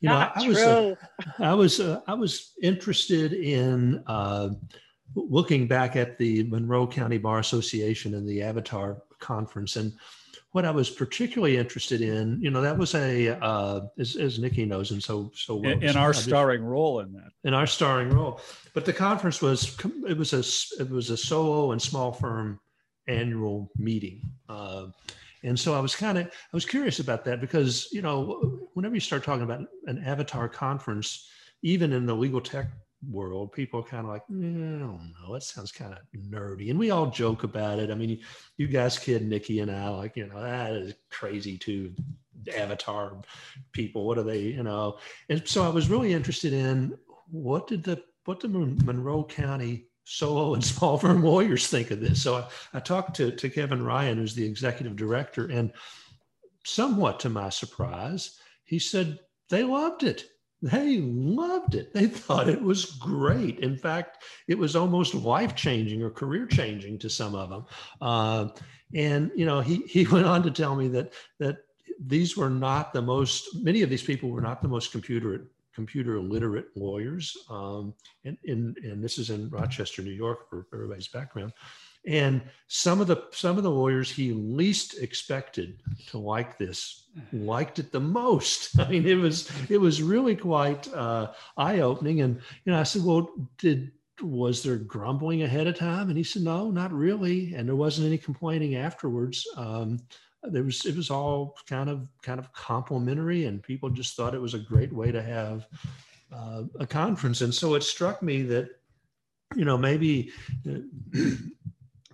you Not know, I was, uh, I was, uh, I was interested in uh, looking back at the Monroe County Bar Association and the Avatar conference. And what I was particularly interested in, you know, that was a, uh, as, as Niki knows, and so so well, in, in our starring role in that, in our starring role. But the conference was it was a it was a solo and small firm annual meeting, uh, and so I was kind of I was curious about that because you know whenever you start talking about an avatar conference, even in the legal tech world, people are kind of like, mm, I don't know, it sounds kind of nerdy. And we all joke about it. I mean, you, guys kid Niki and I, like, you know, that is crazy to avatar people. What are they, you know? And so I was really interested in what did the what did Monroe County solo and small firm lawyers think of this? So I, I talked to, to Kevin Ryan, who's the executive director, and somewhat to my surprise, he said they loved it they loved it. They thought it was great. In fact, it was almost life changing or career changing to some of them. Uh, and you know, he he went on to tell me that that these were not the most. Many of these people were not the most computer computer literate lawyers. Um, and, and and this is in Rochester, New York, for everybody's background. And some of the some of the lawyers he least expected to like this liked it the most. I mean, it was it was really quite uh, eye opening. And you know, I said, "Well, did was there grumbling ahead of time?" And he said, "No, not really." And there wasn't any complaining afterwards. Um, there was it was all kind of kind of complimentary, and people just thought it was a great way to have uh, a conference. And so it struck me that you know maybe. Uh,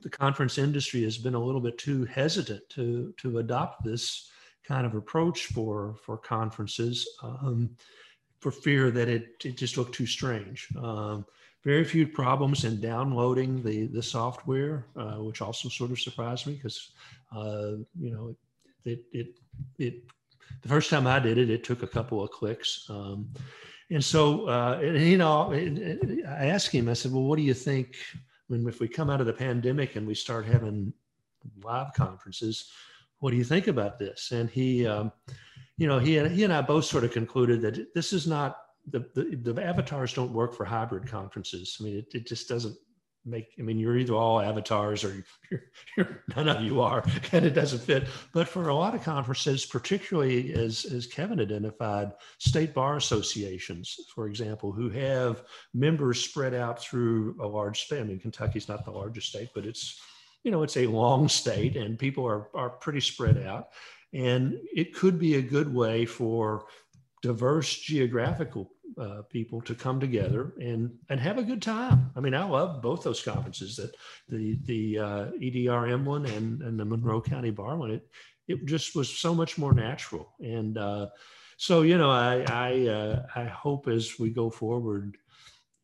the conference industry has been a little bit too hesitant to to adopt this kind of approach for for conferences um, for fear that it, it just looked too strange. Um, very few problems in downloading the the software, uh, which also sort of surprised me because uh, you know it, it it the first time I did it, it took a couple of clicks. Um, and so, uh, and, you know, I asked him, I said, well, what do you think when if we come out of the pandemic and we start having live conferences, what do you think about this? And he, um, you know, he and he and I both sort of concluded that this is not the, the, the avatars don't work for hybrid conferences. I mean, it, it just doesn't make i mean you're either all avatars or you're, you're, none of you are and it doesn't fit. But for a lot of conferences particularly as as kevin identified state bar associations for example who have members spread out through a large state i mean kentucky's not the largest state but it's you know it's a long state and people are are pretty spread out. And it could be a good way for diverse geographical uh, people to come together and and have a good time. I mean, I love both those conferences that the the uh, EDRM one and and the Monroe County Bar one. It it just was so much more natural. And uh, so you know, I I uh, I hope as we go forward.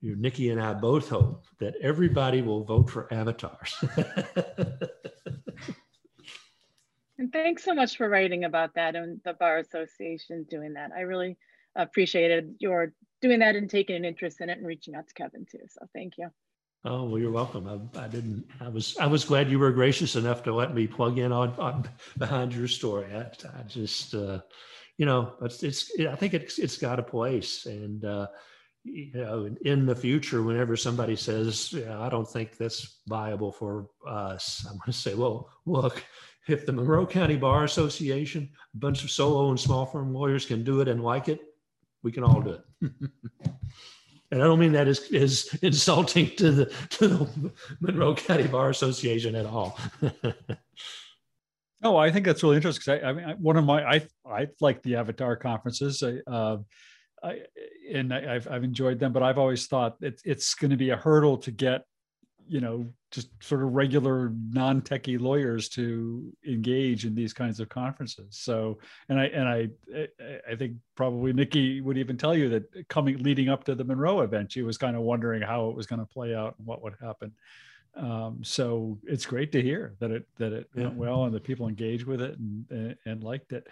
You, Niki and I both hope that everybody will vote for avatars. and thanks so much for writing about that and the Bar Association doing that. I really appreciated your doing that and taking an interest in it and reaching out to Kevin too. So thank you. Oh well, you're welcome. I, I, didn't. I was. I was glad you were gracious enough to let me plug in on, on behind your story. I, I just, uh, you know, it's. it's I think it's. It's got a place, and uh, you know, in the future, whenever somebody says, yeah, "I don't think that's viable for us," I'm going to say, "Well, look, if the Monroe County Bar Association, a bunch of solo and small firm lawyers can do it and like it, we can all do it. and I don't mean that as, as insulting to the, to the Monroe County Bar Association at all. Oh, I think that's really interesting. I, I, mean, one of my I I like the Avatar conferences. I, uh, I and I, have I've enjoyed them, but I've always thought it's it's going to be a hurdle to get you know just sort of regular non-techie lawyers to engage in these kinds of conferences. So and i and i i think probably niki would even tell you that coming leading up to the monroe event she was kind of wondering how it was going to play out and what would happen. Um, so it's great to hear that it that it yeah. went well and that people engaged with it and and, and liked it.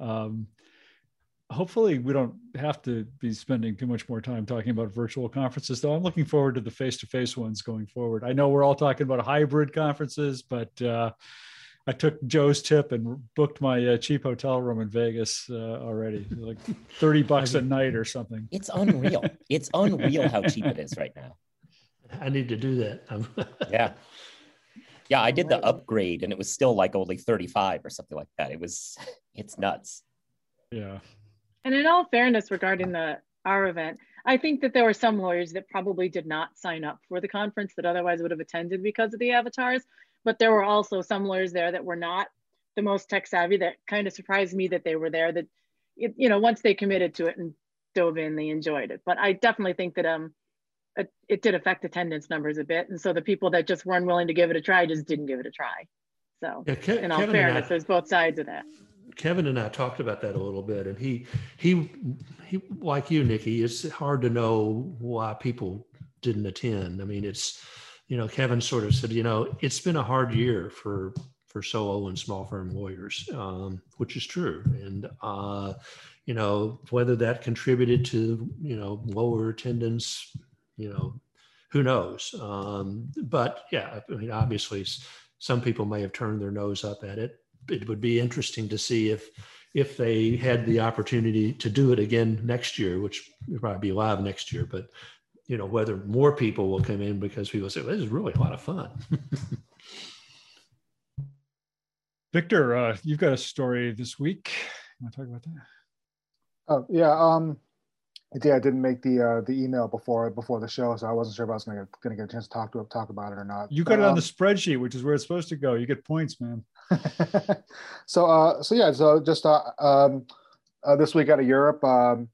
Um, hopefully we don't have to be spending too much more time talking about virtual conferences though. I'm looking forward to the face-to-face ones going forward. I know we're all talking about hybrid conferences but uh, i took joe's tip and booked my uh, cheap hotel room in vegas uh, already like 30 bucks a night or something. It's unreal. It's unreal how cheap it is right now. I need to do that. Yeah. Yeah i did the upgrade and it was still like only 35 or something like that. It was it's nuts. Yeah and in all fairness regarding the our event, I think that there were some lawyers that probably did not sign up for the conference that otherwise would have attended because of the avatars. But there were also some lawyers there that were not the most tech savvy that kind of surprised me that they were there that, it, you know, once they committed to it and dove in, they enjoyed it. But I definitely think that um, it, it did affect attendance numbers a bit. And so the people that just weren't willing to give it a try just didn't give it a try. So yeah, Ke in all Kevin fairness, I, there's both sides of that. Kevin and I talked about that a little bit, and he he he like you, Niki. It's hard to know why people didn't attend. I mean, it's you know, Kevin sort of said, you know, it's been a hard year for for solo and small firm lawyers, um, which is true, and uh, you know whether that contributed to you know lower attendance, you know, who knows? Um, but yeah, I mean, obviously, some people may have turned their nose up at it it would be interesting to see if if they had the opportunity to do it again next year, which will probably be live next year, but you know whether more people will come in because people say well, this is really a lot of fun. Victor, uh, you've got a story this week. You want to talk about that? Oh yeah, um, yeah, I didn't make the uh, the email before before the show, so I wasn't sure if I was going to going to get a chance to talk to talk about it or not. You got it on the um, spreadsheet, which is where it's supposed to go. You get points, man. so uh, so yeah, so just uh, um, uh, this week out of Europe, um,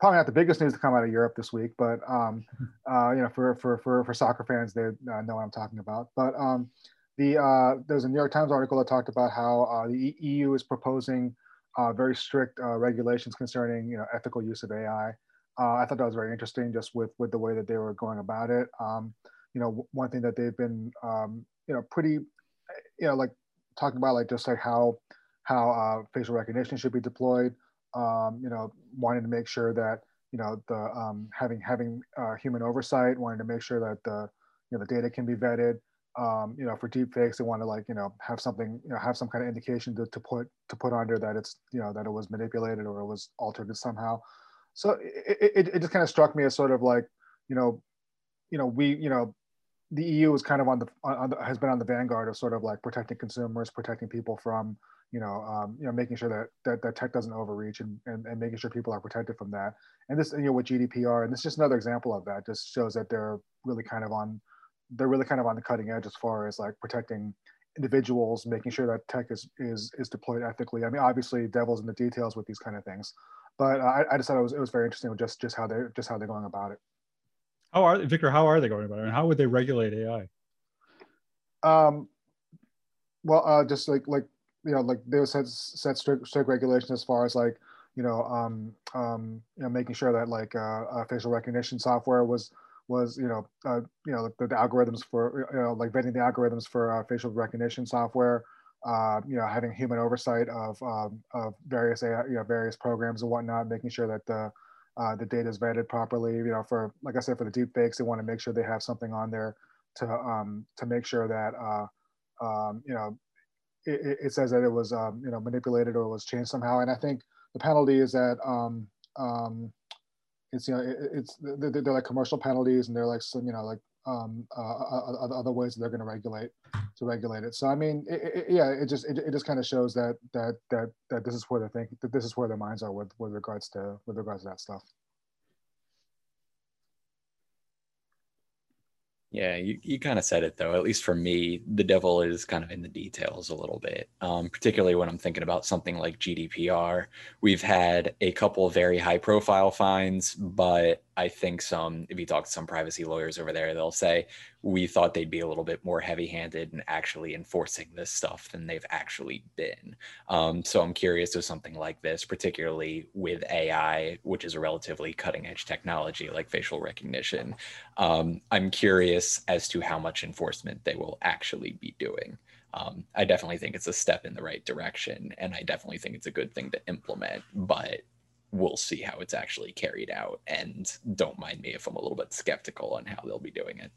probably not the biggest news to come out of Europe this week, but um, uh, you know, for for for for soccer fans, they uh, know what I'm talking about. But um, the uh, there's a New York Times article that talked about how uh, the EU is proposing uh, very strict uh, regulations concerning you know ethical use of AI. Uh, I thought that was very interesting, just with with the way that they were going about it. Um, you know, one thing that they've been um, you know pretty you know like talking about like just like how how uh, facial recognition should be deployed. Um, you know, wanting to make sure that you know the um, having having uh, human oversight, wanting to make sure that the you know the data can be vetted. Um, you know, for deep fakes, they want to like you know have something you know have some kind of indication to, to put to put under that it's you know that it was manipulated or it was altered somehow. So it, it, it just kind of struck me as sort of like you know you know we you know the EU is kind of on the, on the, has been on the vanguard of sort of like protecting consumers, protecting people from you know um, you know making sure that, that that tech doesn't overreach and, and and making sure people are protected from that. And this you know with GDPR and this is just another example of that. Just shows that they're really kind of on they're really kind of on the cutting edge as far as like protecting individuals, making sure that tech is is is deployed ethically. I mean, obviously, devil's in the details with these kind of things, but uh, I, I just thought it was it was very interesting just just how they just how they're going about it. How are Victor? How are they going about it? And how would they regulate AI? Um, well, uh, just like like you know, like they set set strict strict regulations as far as like you know, um, um, you know, making sure that like uh, uh, facial recognition software was was you know uh, you know the, the, algorithms for you know like vetting the algorithms for uh, facial recognition software. Uh, you know, having human oversight of um, of various AI, you know various programs and whatnot, making sure that the uh, the data is vetted properly. You know, for like I said, for the deep fakes, they want to make sure they have something on there to um, to make sure that uh, um, you know it, it, says that it was um, you know manipulated or was changed somehow. And I think the penalty is that um, um, it's you know it, it's they're, they're, like commercial penalties and they're like some you know like um, uh, other ways that they're going to regulate to regulate it. So I mean, it, it, yeah, it just it, it just kind of shows that that that that this is where they're thinking that this is where their minds are with with regards to with regards to that stuff. Yeah, you, you kind of said it though. At least for me, the devil is kind of in the details a little bit, um, particularly when I'm thinking about something like GDPR. We've had a couple very high profile fines, but I think some, if you talk to some privacy lawyers over there, they'll say, we thought they'd be a little bit more heavy handed in actually enforcing this stuff than they've actually been. Um, so I'm curious with something like this, particularly with AI, which is a relatively cutting edge technology like facial recognition. Um, I'm curious as to how much enforcement they will actually be doing. Um, I definitely think it's a step in the right direction, and I definitely think it's a good thing to implement. But we'll see how it's actually carried out. And don't mind me if I'm a little bit skeptical on how they'll be doing it.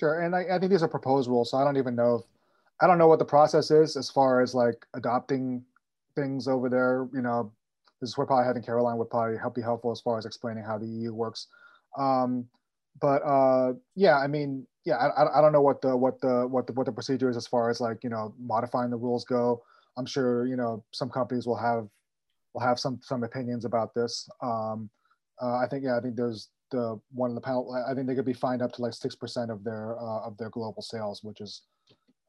Sure, and I, I think these are proposed rules, so I don't even know if I don't know what the process is as far as like adopting things over there. You know, this is where probably having Caroline would probably help be helpful as far as explaining how the EU works. Um, but uh, yeah, I mean, yeah, I, I don't know what the what the what the what the procedure is as far as like you know modifying the rules go. I'm sure you know some companies will have will have some some opinions about this. Um, uh, I think yeah, I think there's the one in the panel. I think they could be fined up to like six percent of their uh, of their global sales, which is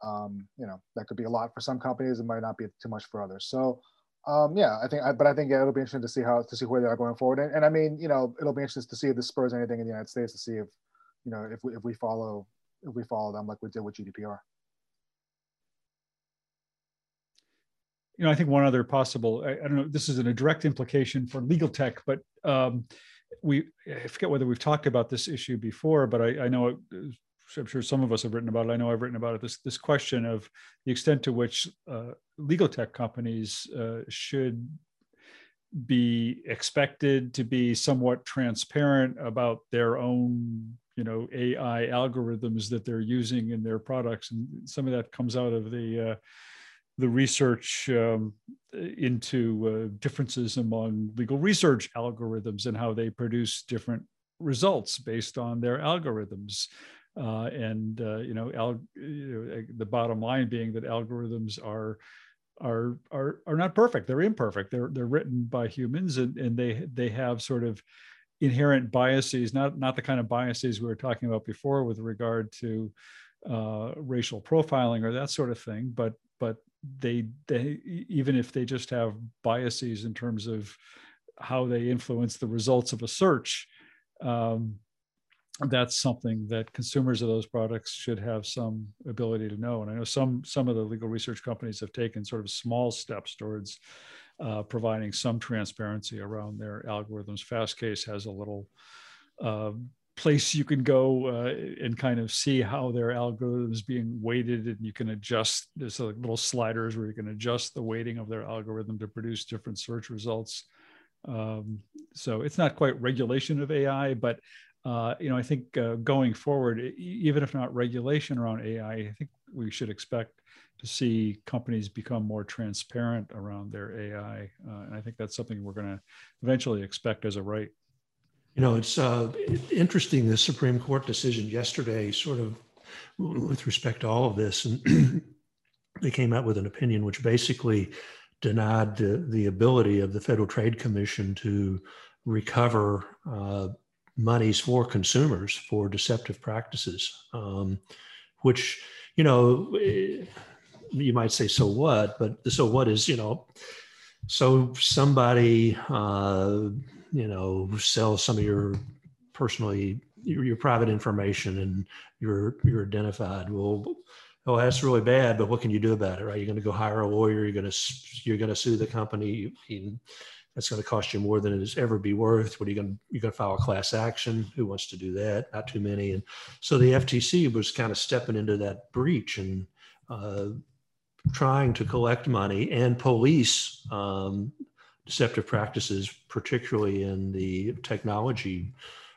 um, you know that could be a lot for some companies. It might not be too much for others. So um, yeah, I think, I, but I think yeah, it'll be interesting to see how to see where they are going forward. And, and I mean, you know, it'll be interesting to see if this spurs anything in the United States to see if you know if we if we follow if we follow them like we did with GDPR. You know, I think one other possible, I, I don't know, this is a direct implication for legal tech, but um, we, I forget whether we've talked about this issue before, but I, I know it, I'm sure some of us have written about it. I know I've written about it. This this question of the extent to which uh, legal tech companies uh, should be expected to be somewhat transparent about their own, you know, AI algorithms that they're using in their products, and some of that comes out of the uh, the research um, into uh, differences among legal research algorithms and how they produce different results based on their algorithms. Uh, and uh, you know, al- you know, the bottom line being that algorithms are are are are not perfect. They're imperfect. They're they're written by humans, and and they they have sort of inherent biases. Not not the kind of biases we were talking about before with regard to uh, racial profiling or that sort of thing. But but they they even if they just have biases in terms of how they influence the results of a search. Um, that's something that consumers of those products should have some ability to know. And I know some some of the legal research companies have taken sort of small steps towards uh, providing some transparency around their algorithms. Fastcase has a little uh, place you can go uh, and kind of see how their algorithms being weighted, and you can adjust. There's like little sliders where you can adjust the weighting of their algorithm to produce different search results. Um, so it's not quite regulation of AI, but uh, you know, I think uh, going forward, even if not regulation around AI, I think we should expect to see companies become more transparent around their AI, uh, and I think that's something we're going to eventually expect as a right. You know, it's uh, interesting. The Supreme Court decision yesterday, sort of with respect to all of this, and they came out with an opinion which basically denied the, the ability of the Federal Trade Commission to recover uh, monies for consumers for deceptive practices, um, which, you know, eh, you might say, so what? But so what is, you know, so somebody, uh, you know, sell some of your personally your, your, private information and you're you're identified. Well, oh, that's really bad. But what can you do about it? Right? You're going to go hire a lawyer. You're going to you're going to sue the company. You, that's going to cost you more than it's ever be worth. What are you going to, you're going to file a class action? Who wants to do that? Not too many. And so the FTC was kind of stepping into that breach and uh, trying to collect money and police um, deceptive practices, particularly in the technology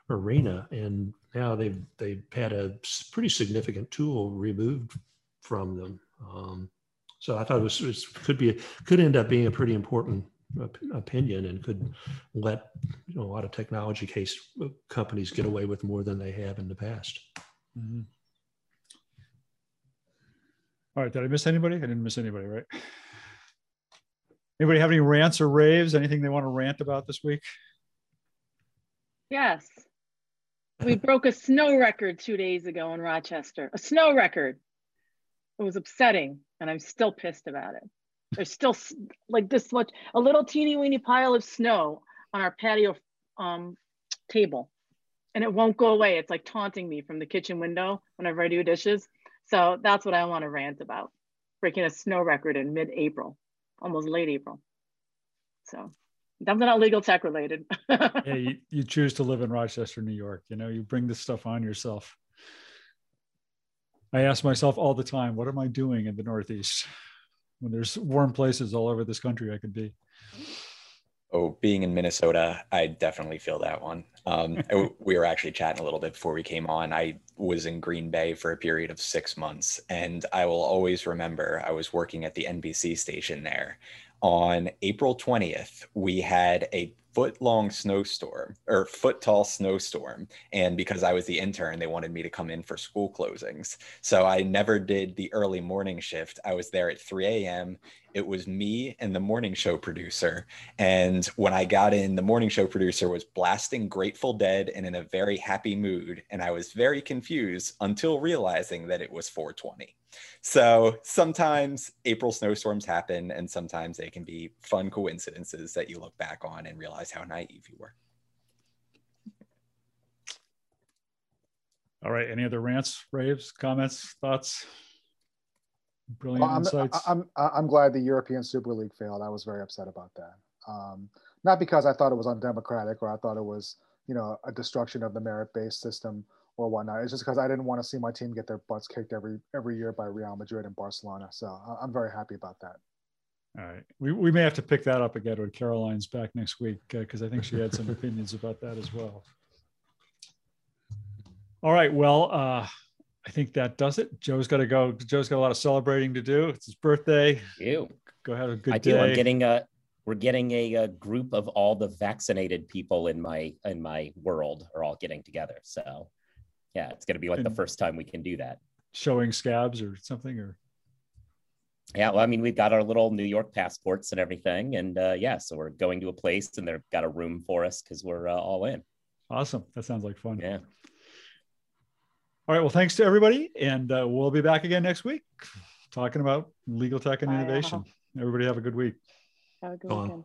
arena. And now they've, they've had a pretty significant tool removed from them. Um, so I thought it was, it could be, could end up being a pretty important opinion and could let you know, a lot of technology case uh, companies get away with more than they have in the past. Mm-hmm. All right, did I miss anybody? I didn't miss anybody, right? Anybody have any rants or raves? Anything they want to rant about this week? Yes. We broke a snow record two days ago in Rochester, a snow record. It was upsetting, and I'm still pissed about it. There's still like this much, a little teeny weeny pile of snow on our patio um, table and it won't go away. It's like taunting me from the kitchen window whenever I do dishes. So that's what I want to rant about. Breaking a snow record in mid-April, almost late April. So definitely not legal tech related. yeah, you, you choose to live in Rochester, New York. You know, you bring this stuff on yourself. I ask myself all the time, what am I doing in the Northeast? when there's warm places all over this country I could be. Oh, being in Minnesota, I definitely feel that one. Um, we were actually chatting a little bit before we came on. I was in Green Bay for a period of six months, and I will always remember I was working at the NBC station there. On April 20th, we had a foot long snowstorm or foot tall snowstorm. And because I was the intern, they wanted me to come in for school closings. So I never did the early morning shift. I was there at 3 a.m. It was me and the morning show producer. And when I got in, the morning show producer was blasting Grateful Dead and in a very happy mood. And I was very confused until realizing that it was 420. So sometimes April snowstorms happen, and sometimes they can be fun coincidences that you look back on and realize how naive you were. All right. Any other rants, raves, comments, thoughts? Brilliant well, I'm, insights. I'm, I'm glad the European Super League failed. I was very upset about that. Um, not because I thought it was undemocratic or I thought it was, you know, a destruction of the merit-based system or whatnot. It's just because I didn't want to see my team get their butts kicked every every year by Real Madrid and Barcelona. So I'm very happy about that. All right, we, we may have to pick that up again when Caroline's back next week because uh, I think she had some opinions about that as well. All right, well, uh, I think that does it. Joe's got to go. Joe's got a lot of celebrating to do. It's his birthday. You go ahead. A good I day. do. I'm getting a. We're getting a, a group of all the vaccinated people in my in my world are all getting together. So yeah, it's going to be like the first time we can do that. Showing scabs or something, or yeah, well, I mean, we've got our little New York passports and everything, and uh, yeah, so we're going to a place, and they've got a room for us because we're uh, all in. Awesome! That sounds like fun. Yeah. All right. Well, thanks to everybody, and uh, we'll be back again next week talking about legal tech and innovation. Everybody have a good week. Have a good weekend.